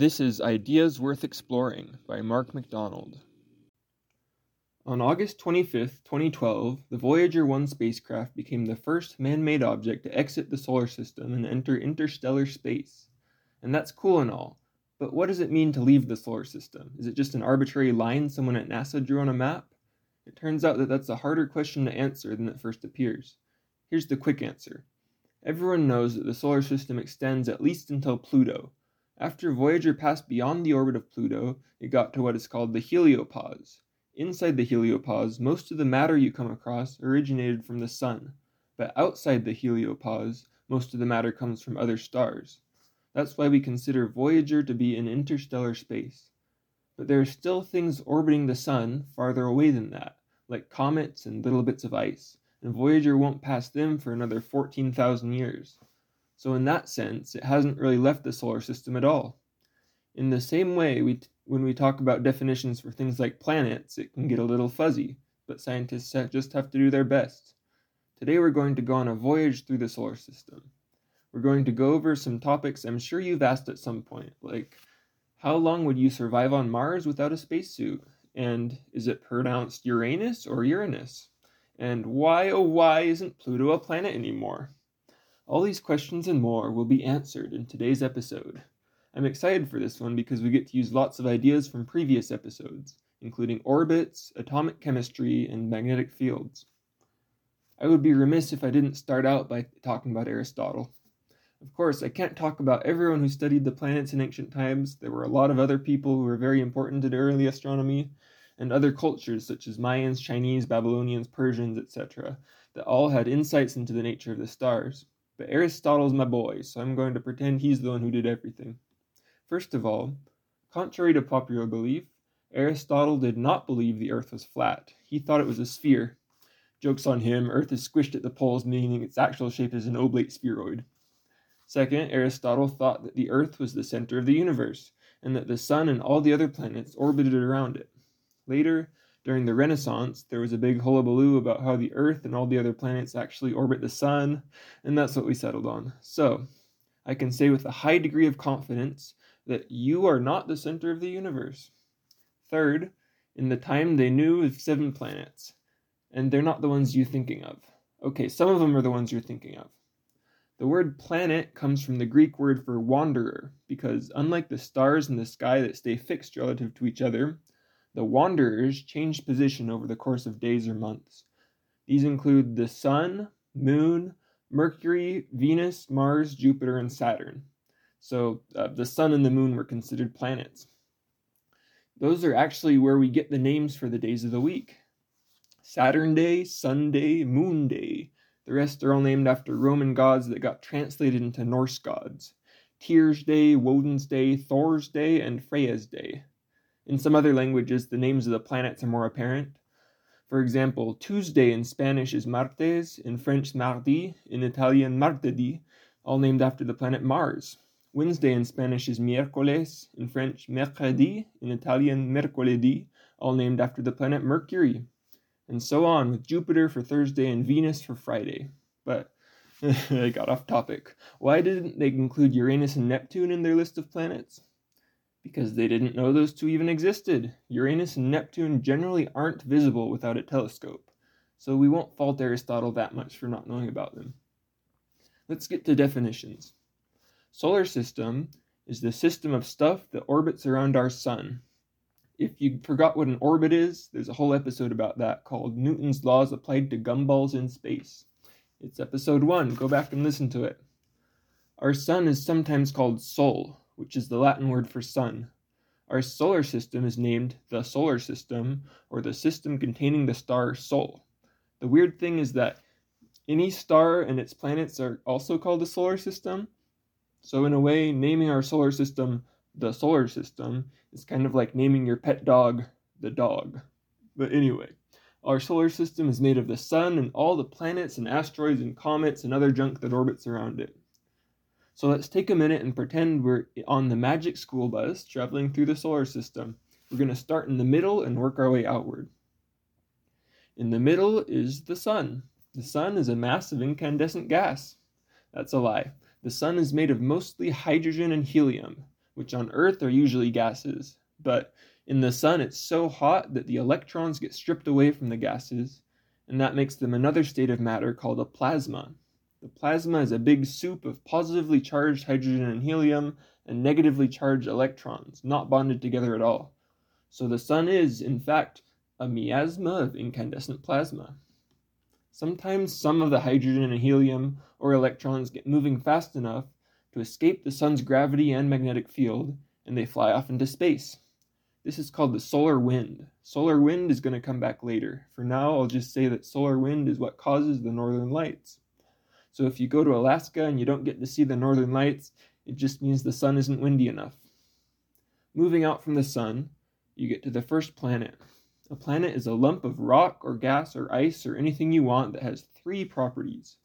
This is Ideas Worth Exploring by Mark McDonald. On August 25, 2012, the Voyager 1 spacecraft became the first man made object to exit the solar system and enter interstellar space. And that's cool and all, but what does it mean to leave the solar system? Is it just an arbitrary line someone at NASA drew on a map? It turns out that that's a harder question to answer than it first appears. Here's the quick answer Everyone knows that the solar system extends at least until Pluto after Voyager passed beyond the orbit of Pluto, it got to what is called the heliopause. Inside the heliopause, most of the matter you come across originated from the Sun, but outside the heliopause, most of the matter comes from other stars. That's why we consider Voyager to be in interstellar space. But there are still things orbiting the Sun farther away than that, like comets and little bits of ice, and Voyager won't pass them for another 14,000 years. So, in that sense, it hasn't really left the solar system at all. In the same way, we, when we talk about definitions for things like planets, it can get a little fuzzy, but scientists just have to do their best. Today, we're going to go on a voyage through the solar system. We're going to go over some topics I'm sure you've asked at some point, like how long would you survive on Mars without a spacesuit? And is it pronounced Uranus or Uranus? And why, oh, why isn't Pluto a planet anymore? All these questions and more will be answered in today's episode. I'm excited for this one because we get to use lots of ideas from previous episodes, including orbits, atomic chemistry, and magnetic fields. I would be remiss if I didn't start out by talking about Aristotle. Of course, I can't talk about everyone who studied the planets in ancient times. There were a lot of other people who were very important in early astronomy, and other cultures such as Mayans, Chinese, Babylonians, Persians, etc., that all had insights into the nature of the stars. But Aristotle's my boy, so I'm going to pretend he's the one who did everything. First of all, contrary to popular belief, Aristotle did not believe the earth was flat. He thought it was a sphere. Joke's on him, earth is squished at the poles, meaning its actual shape is an oblate spheroid. Second, Aristotle thought that the earth was the center of the universe, and that the sun and all the other planets orbited around it. Later, during the Renaissance, there was a big hullabaloo about how the Earth and all the other planets actually orbit the Sun, and that's what we settled on. So, I can say with a high degree of confidence that you are not the center of the universe. Third, in the time they knew of seven planets, and they're not the ones you're thinking of. Okay, some of them are the ones you're thinking of. The word planet comes from the Greek word for wanderer, because unlike the stars in the sky that stay fixed relative to each other, the wanderers changed position over the course of days or months. These include the Sun, Moon, Mercury, Venus, Mars, Jupiter, and Saturn. So uh, the Sun and the Moon were considered planets. Those are actually where we get the names for the days of the week Saturn Day, Sunday, Moon Day. The rest are all named after Roman gods that got translated into Norse gods Tyr's Day, Woden's Day, Thor's Day, and Freya's Day. In some other languages, the names of the planets are more apparent. For example, Tuesday in Spanish is Martes, in French Mardi, in Italian Martedì, all named after the planet Mars. Wednesday in Spanish is Miércoles, in French Mercredi, in Italian Mercoledì, all named after the planet Mercury. And so on with Jupiter for Thursday and Venus for Friday. But I got off topic. Why didn't they include Uranus and Neptune in their list of planets? Because they didn't know those two even existed. Uranus and Neptune generally aren't visible without a telescope, so we won't fault Aristotle that much for not knowing about them. Let's get to definitions. Solar system is the system of stuff that orbits around our sun. If you forgot what an orbit is, there's a whole episode about that called Newton's Laws Applied to Gumballs in Space. It's episode 1, go back and listen to it. Our sun is sometimes called Sol, which is the Latin mm. word for sun. Our solar system is named the solar system, or the system containing the star Sol. The weird thing is that any star and its planets are also called the solar system. So, in a way, naming our solar system the solar system is kind of like naming your pet dog the dog. But anyway, our solar system is made of the sun and all the planets and asteroids and comets and other junk that orbits around it. So let's take a minute and pretend we're on the magic school bus traveling through the solar system. We're going to start in the middle and work our way outward. In the middle is the sun. The sun is a mass of incandescent gas. That's a lie. The sun is made of mostly hydrogen and helium, which on Earth are usually gases, but in the sun it's so hot that the electrons get stripped away from the gases, and that makes them another state of matter called a plasma. The plasma is a big soup of positively charged hydrogen and helium and negatively charged electrons, not bonded together at all. So the sun is, in fact, a miasma of incandescent plasma. Sometimes some of the hydrogen and helium or electrons get moving fast enough to escape the sun's gravity and magnetic field, and they fly off into space. This is called the solar wind. Solar wind is going to come back later. For now, I'll just say that solar wind is what causes the northern lights. So if you go to Alaska and you don't get to see the northern lights, it just means the sun isn't windy enough. Moving out from the sun, you get to the first planet. A planet is a lump of rock or gas or ice or anything you want that has three properties.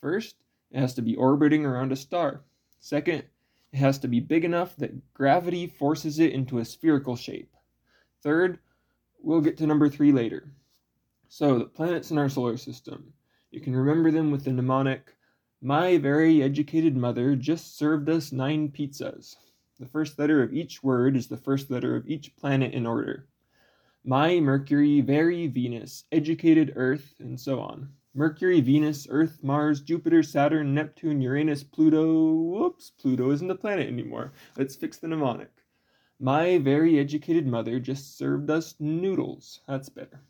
First, it has to be orbiting around a star. Second, it has to be big enough that gravity forces it into a spherical shape. Third, we'll get to number three later. So, the planets in our solar system. You can remember them with the mnemonic, My very educated mother just served us nine pizzas. The first letter of each word is the first letter of each planet in order. My Mercury, very Venus, educated Earth, and so on. Mercury, Venus, Earth, Mars, Jupiter, Saturn, Neptune, Uranus, Pluto. Whoops, Pluto isn't a planet anymore. Let's fix the mnemonic. My very educated mother just served us noodles. That's better.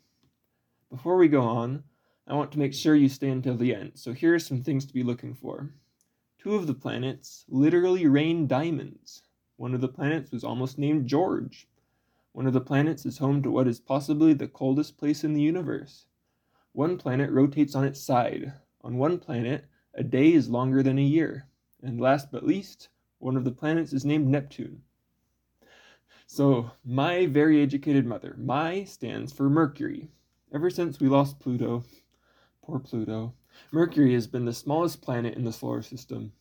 Before we go on, I want to make sure you stay until the end, so here are some things to be looking for. Two of the planets literally rain diamonds. One of the planets was almost named George. One of the planets is home to what is possibly the coldest place in the universe. One planet rotates on its side. On one planet, a day is longer than a year. And last but least, one of the planets is named Neptune. So, my very educated mother, my stands for Mercury. Ever since we lost Pluto, poor Pluto, Mercury has been the smallest planet in the solar system.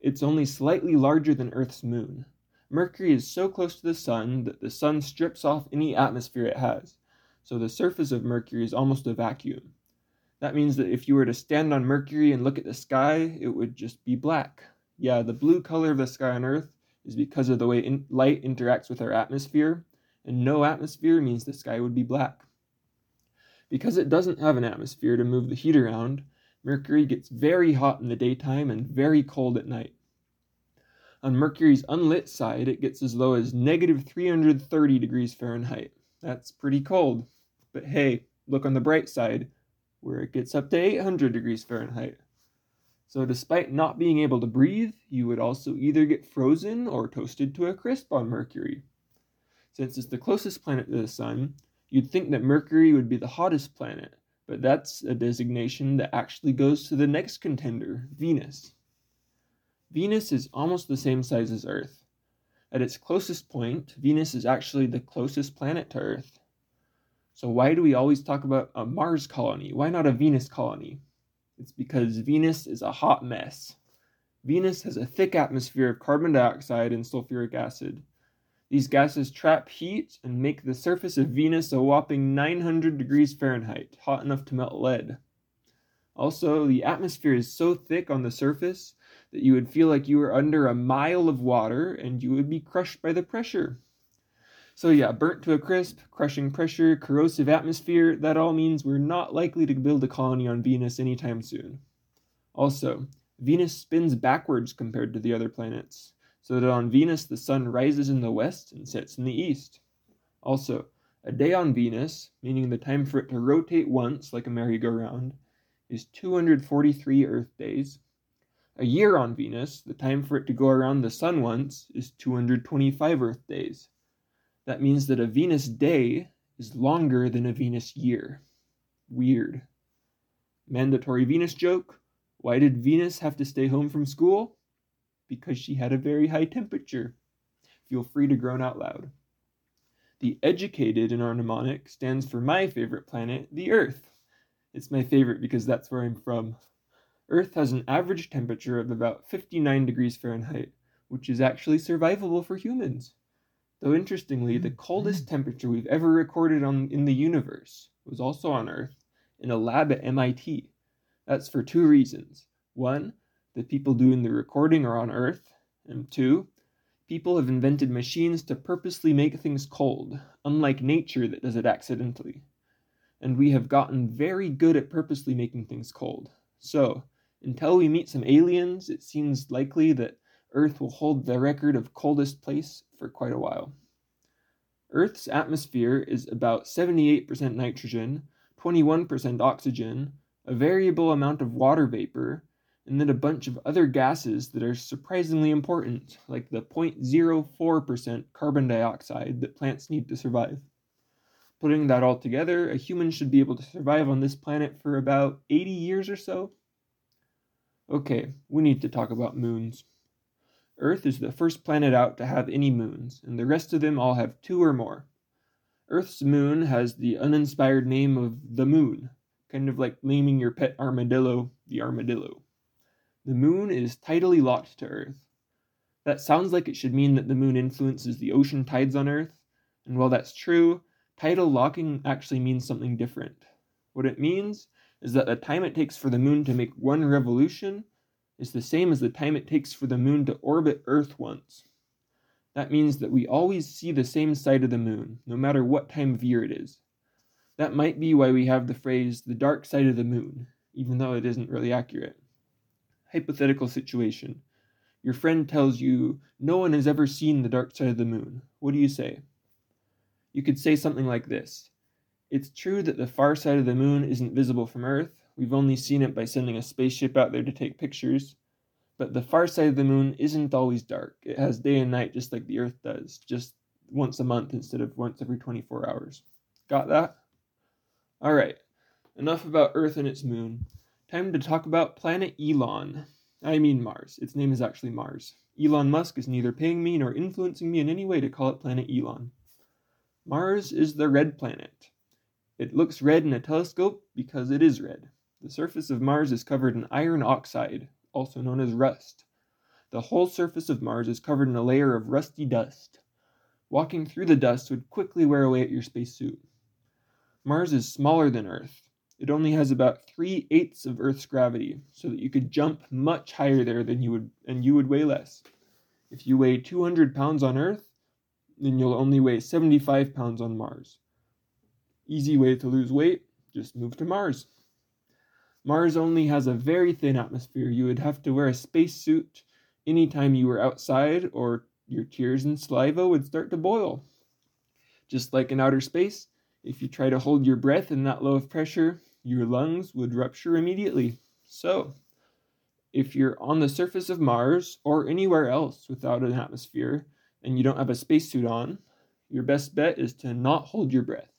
It's only slightly larger than Earth's moon. Mercury is so close to the sun that the sun strips off any atmosphere it has so the surface of Mercury is almost a vacuum. That means that if you were to stand on Mercury and look at the sky, it would just be black. Yeah, the blue color of the sky on Earth is because of the way in- light interacts with our atmosphere, and no atmosphere means the sky would be black. Because it doesn't have an atmosphere to move the heat around, Mercury gets very hot in the daytime and very cold at night. On Mercury's unlit side, it gets as low as negative 330 degrees Fahrenheit. That's pretty cold. But hey, look on the bright side, where it gets up to 800 degrees Fahrenheit. So, despite not being able to breathe, you would also either get frozen or toasted to a crisp on Mercury. Since it's the closest planet to the Sun, you'd think that Mercury would be the hottest planet, but that's a designation that actually goes to the next contender, Venus. Venus is almost the same size as Earth, at its closest point, Venus is actually the closest planet to Earth. So, why do we always talk about a Mars colony? Why not a Venus colony? It's because Venus is a hot mess. Venus has a thick atmosphere of carbon dioxide and sulfuric acid. These gases trap heat and make the surface of Venus a whopping 900 degrees Fahrenheit, hot enough to melt lead. Also, the atmosphere is so thick on the surface that you would feel like you were under a mile of water and you would be crushed by the pressure. So, yeah, burnt to a crisp, crushing pressure, corrosive atmosphere, that all means we're not likely to build a colony on Venus anytime soon. Also, Venus spins backwards compared to the other planets, so that on Venus the sun rises in the west and sets in the east. Also, a day on Venus, meaning the time for it to rotate once like a merry-go-round, is 243 Earth days, a year on Venus, the time for it to go around the Sun once, is 225 Earth days. That means that a Venus day is longer than a Venus year. Weird. Mandatory Venus joke. Why did Venus have to stay home from school? Because she had a very high temperature. Feel free to groan out loud. The educated in our mnemonic stands for my favorite planet, the Earth. It's my favorite because that's where I'm from. Earth has an average temperature of about 59 degrees Fahrenheit, which is actually survivable for humans. Though interestingly, the mm-hmm. coldest temperature we've ever recorded on, in the universe was also on Earth in a lab at MIT. That's for two reasons. One, the people doing the recording are on Earth, and two, People have invented machines to purposely make things cold, unlike nature that does it accidentally. And we have gotten very good at purposely making things cold. So, until we meet some aliens, it seems likely that Earth will hold the record of coldest place for quite a while. Earth's atmosphere is about 78% nitrogen, 21% oxygen, a variable amount of water vapor, and then a bunch of other gases that are surprisingly important, like the 0.04% carbon dioxide that plants need to survive. Putting that all together, a human should be able to survive on this planet for about 80 years or so. Okay, we need to talk about moons. Earth is the first planet out to have any moons, and the rest of them all have two or more. Earth's moon has the uninspired name of the moon, kind of like naming your pet armadillo the armadillo. The moon is tidally locked to Earth. That sounds like it should mean that the moon influences the ocean tides on Earth, and while that's true, tidal locking actually means something different. What it means is that the time it takes for the moon to make one revolution is the same as the time it takes for the moon to orbit Earth once. That means that we always see the same side of the moon, no matter what time of year it is. That might be why we have the phrase the dark side of the moon, even though it isn't really accurate hypothetical situation. Your friend tells you no one has ever seen the dark side of the moon. What do you say? You could say something like this It's true that the far side of the moon isn't visible from Earth. We've only seen it by sending a spaceship out there to take pictures. But the far side of the moon isn't always dark. It has day and night just like the Earth does, just once a month instead of once every 24 hours. Got that? Alright, enough about Earth and its moon. Time to talk about planet Elon. I mean Mars. Its name is actually Mars. Elon Musk is neither paying me nor influencing me in any way to call it planet Elon. Mars is the red planet. It looks red in a telescope because it is red. The surface of Mars is covered in iron oxide, also known as rust. The whole surface of Mars is covered in a layer of rusty dust. Walking through the dust would quickly wear away at your spacesuit. Mars is smaller than Earth, it only has about three eighths of Earth's gravity, so that you could jump much higher there than you would, and you would weigh less. If you weigh 200 pounds on Earth, then you'll only weigh 75 pounds on Mars. Easy way to lose weight, just move to Mars. Mars only has a very thin atmosphere. You would have to wear a spacesuit anytime you were outside, or your tears and saliva would start to boil. Just like in outer space, if you try to hold your breath in that low of pressure, your lungs would rupture immediately. So, if you're on the surface of Mars or anywhere else without an atmosphere and you don't have a spacesuit on, your best bet is to not hold your breath.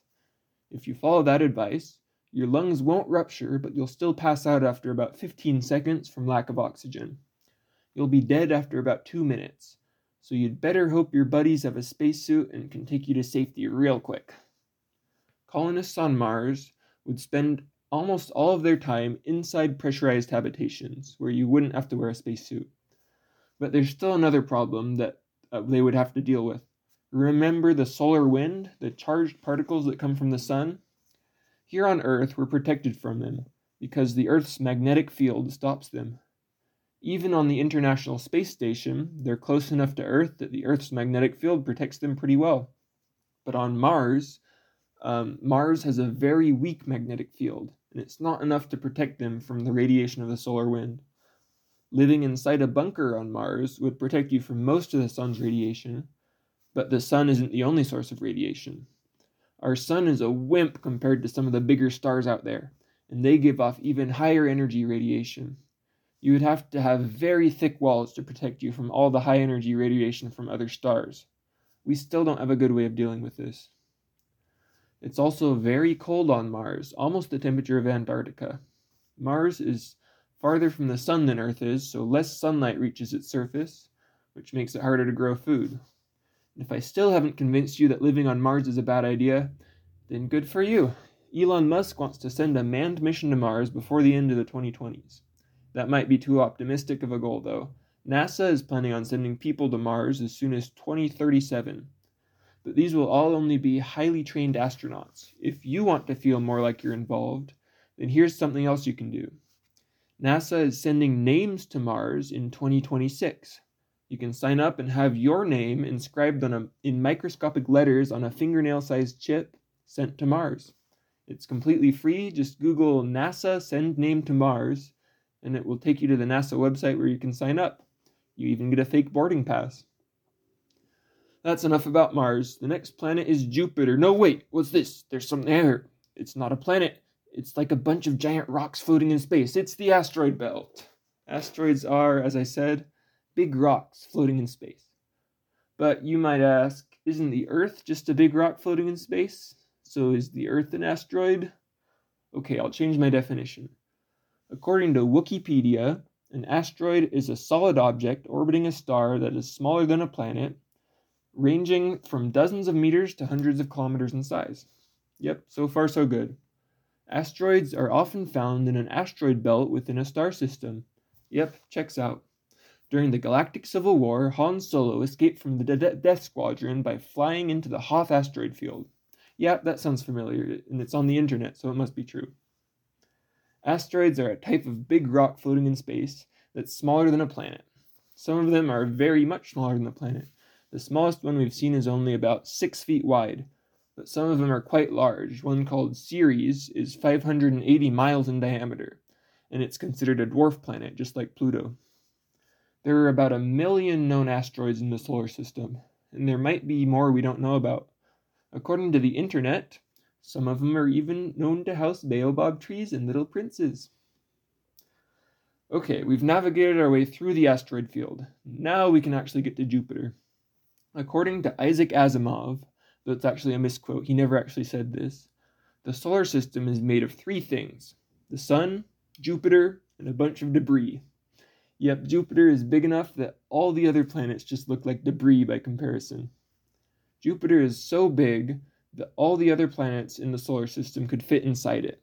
If you follow that advice, your lungs won't rupture, but you'll still pass out after about 15 seconds from lack of oxygen. You'll be dead after about two minutes, so you'd better hope your buddies have a spacesuit and can take you to safety real quick colonists on Mars would spend almost all of their time inside pressurized habitations where you wouldn't have to wear a spacesuit. But there's still another problem that uh, they would have to deal with. Remember the solar wind, the charged particles that come from the sun? Here on Earth, we're protected from them because the Earth's magnetic field stops them. Even on the International Space Station, they're close enough to Earth that the Earth's magnetic field protects them pretty well. But on Mars, um, Mars has a very weak magnetic field, and it's not enough to protect them from the radiation of the solar wind. Living inside a bunker on Mars would protect you from most of the sun's radiation, but the sun isn't the only source of radiation. Our sun is a wimp compared to some of the bigger stars out there, and they give off even higher energy radiation. You would have to have very thick walls to protect you from all the high energy radiation from other stars. We still don't have a good way of dealing with this. It's also very cold on Mars, almost the temperature of Antarctica. Mars is farther from the sun than Earth is, so less sunlight reaches its surface, which makes it harder to grow food. And if I still haven't convinced you that living on Mars is a bad idea, then good for you. Elon Musk wants to send a manned mission to Mars before the end of the 2020s. That might be too optimistic of a goal, though. NASA is planning on sending people to Mars as soon as 2037 but these will all only be highly trained astronauts. If you want to feel more like you're involved, then here's something else you can do. NASA is sending names to Mars in 2026. You can sign up and have your name inscribed on a, in microscopic letters on a fingernail sized chip sent to Mars. It's completely free. Just Google NASA send name to Mars, and it will take you to the NASA website where you can sign up. You even get a fake boarding pass. That's enough about Mars. The next planet is Jupiter. No, wait, what's this? There's something there. It's not a planet. It's like a bunch of giant rocks floating in space. It's the asteroid belt. Asteroids are, as I said, big rocks floating in space. But you might ask, isn't the Earth just a big rock floating in space? So is the Earth an asteroid? Okay, I'll change my definition. According to Wikipedia, an asteroid is a solid object orbiting a star that is smaller than a planet, ranging from dozens of meters to hundreds of kilometers in size. Yep, so far so good. Asteroids are often found in an asteroid belt within a star system. Yep, checks out. During the Galactic Civil War, Han Solo escaped from the De- Death Squadron by flying into the Hoth asteroid field. Yeah, that sounds familiar, and it's on the internet, so it must be true. Asteroids are a type of big rock floating in space that's smaller than a planet. Some of them are very much smaller than the planet. The smallest one we've seen is only about 6 feet wide, but some of them are quite large. One called Ceres is 580 miles in diameter, and it's considered a dwarf planet, just like Pluto. There are about a million known asteroids in the solar system, and there might be more we don't know about. According to the internet, some of them are even known to house baobab trees and little princes. Okay, we've navigated our way through the asteroid field. Now we can actually get to Jupiter. According to Isaac Asimov, though it's actually a misquote, he never actually said this, the solar system is made of three things the Sun, Jupiter, and a bunch of debris. Yep, Jupiter is big enough that all the other planets just look like debris by comparison. Jupiter is so big that all the other planets in the solar system could fit inside it.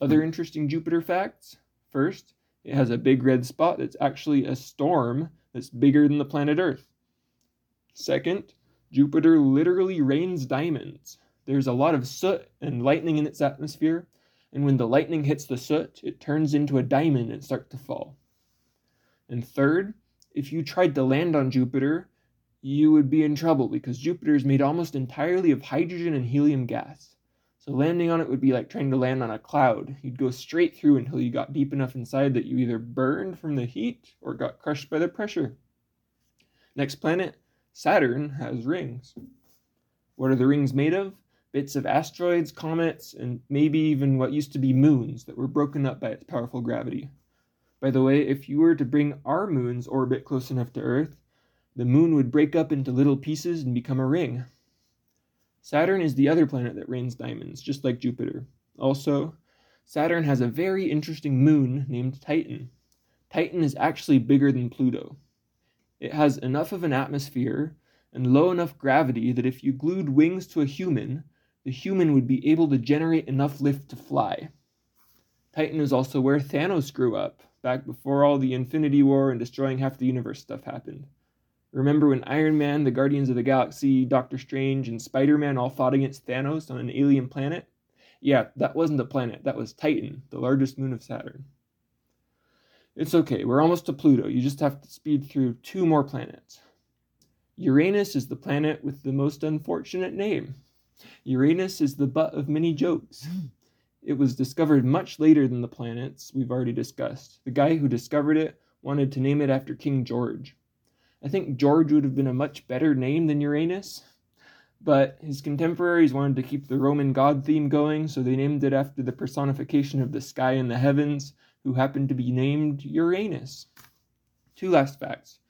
Other interesting Jupiter facts first, it has a big red spot that's actually a storm that's bigger than the planet Earth. Second, Jupiter literally rains diamonds. There's a lot of soot and lightning in its atmosphere, and when the lightning hits the soot, it turns into a diamond and starts to fall. And third, if you tried to land on Jupiter, you would be in trouble because Jupiter is made almost entirely of hydrogen and helium gas. So landing on it would be like trying to land on a cloud. You'd go straight through until you got deep enough inside that you either burned from the heat or got crushed by the pressure. Next planet, Saturn, has rings. What are the rings made of? Bits of asteroids, comets, and maybe even what used to be moons that were broken up by its powerful gravity. By the way, if you were to bring our moon's orbit close enough to Earth, the moon would break up into little pieces and become a ring. Saturn is the other planet that rains diamonds, just like Jupiter. Also, Saturn has a very interesting moon named Titan. Titan is actually bigger than Pluto. It has enough of an atmosphere and low enough gravity that if you glued wings to a human, the human would be able to generate enough lift to fly. Titan is also where Thanos grew up, back before all the Infinity War and destroying half the universe stuff happened. Remember when Iron Man, the Guardians of the Galaxy, Doctor Strange, and Spider Man all fought against Thanos on an alien planet? Yeah, that wasn't a planet, that was Titan, the largest moon of Saturn. It's okay, we're almost to Pluto. You just have to speed through two more planets. Uranus is the planet with the most unfortunate name. Uranus is the butt of many jokes. It was discovered much later than the planets we've already discussed. The guy who discovered it wanted to name it after King George. I think George would have been a much better name than Uranus, but his contemporaries wanted to keep the Roman god theme going, so they named it after the personification of the sky and the heavens, who happened to be named Uranus. Two last facts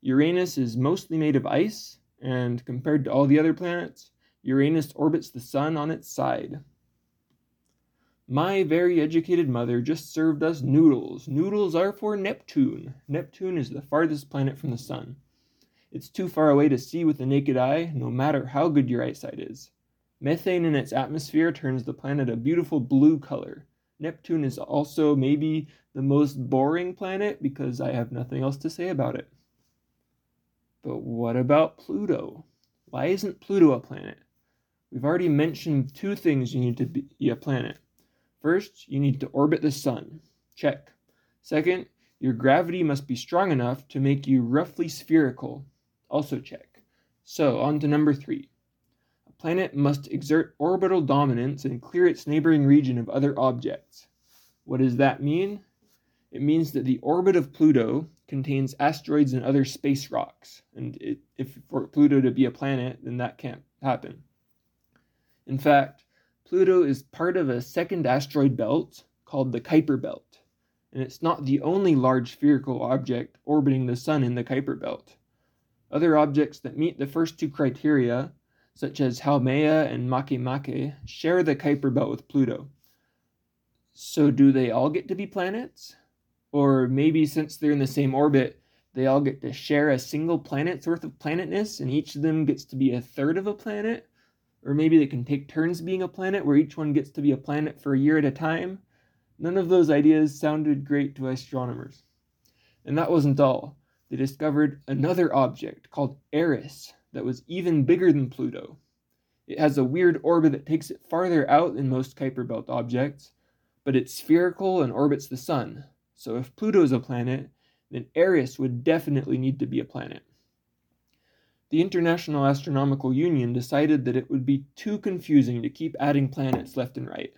Uranus is mostly made of ice, and compared to all the other planets, Uranus orbits the sun on its side. My very educated mother just served us noodles. Noodles are for Neptune. Neptune is the farthest planet from the sun. It's too far away to see with the naked eye, no matter how good your eyesight is. Methane in its atmosphere turns the planet a beautiful blue color. Neptune is also maybe the most boring planet because I have nothing else to say about it. But what about Pluto? Why isn't Pluto a planet? We've already mentioned two things you need to be a planet First, you need to orbit the sun. Check. Second, Your gravity must be strong enough to make you roughly spherical. Also check. So, on to number three. Planet must exert orbital dominance and clear its neighboring region of other objects. What does that mean? It means that the orbit of Pluto contains asteroids and other space rocks. And it, if for Pluto to be a planet, then that can't happen. In fact, Pluto is part of a second asteroid belt called the Kuiper Belt, and it's not the only large spherical object orbiting the Sun in the Kuiper Belt. Other objects that meet the first two criteria, such as Haumea and Makemake, share the Kuiper Belt with Pluto. So, do they all get to be planets? Or maybe since they're in the same orbit, they all get to share a single planet's worth of planetness, and each of them gets to be a third of a planet? Or maybe they can take turns being a planet where each one gets to be a planet for a year at a time. None of those ideas sounded great to astronomers. And that wasn't all. They discovered another object called Eris that was even bigger than Pluto. It has a weird orbit that takes it farther out than most Kuiper Belt objects, but it's spherical and orbits the Sun. So if Pluto is a planet, then Eris would definitely need to be a planet the International Astronomical Union decided that it would be too confusing to keep adding planets left and right.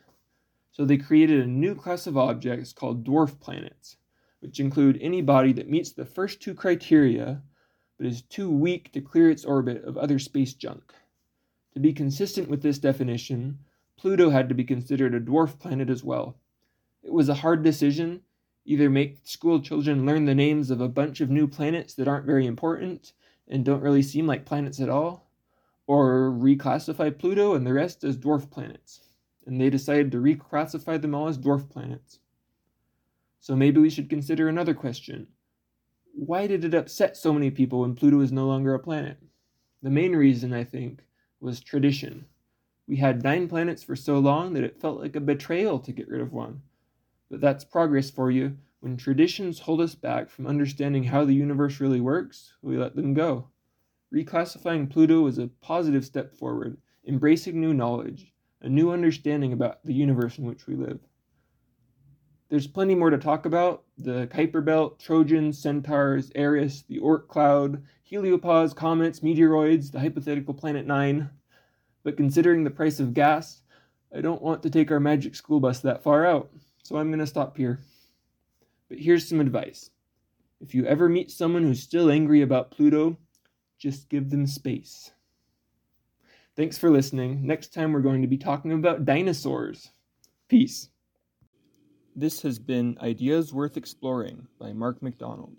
So they created a new class of objects called dwarf planets, which include any body that meets the first two criteria but is too weak to clear its orbit of other space junk. To be consistent with this definition, Pluto had to be considered a dwarf planet as well. It was a hard decision either make school children learn the names of a bunch of new planets that aren't very important and don't really seem like planets at all, or reclassify Pluto and the rest as dwarf planets. And they decided to reclassify them all as dwarf planets. So maybe we should consider another question. Why did it upset so many people when Pluto is no longer a planet? The main reason, I think, was tradition. We had nine planets for so long that it felt like a betrayal to get rid of one. But that's progress for you when traditions hold us back from understanding how the universe really works, we let them go. Reclassifying Pluto is a positive step forward, embracing new knowledge, a new understanding about the universe in which we live. There's plenty more to talk about the Kuiper Belt, Trojans, Centaurs, Eris, the Oort cloud, heliopause, comets, meteoroids, the hypothetical planet Nine. But considering the price of gas, I don't want to take our magic school bus that far out, so I'm going to stop here. But here's some advice if you ever meet someone who's still angry about Pluto, just give them space. Thanks for listening. Next time, we're going to be talking about dinosaurs. Peace. This has been Ideas Worth Exploring by Mark McDonald.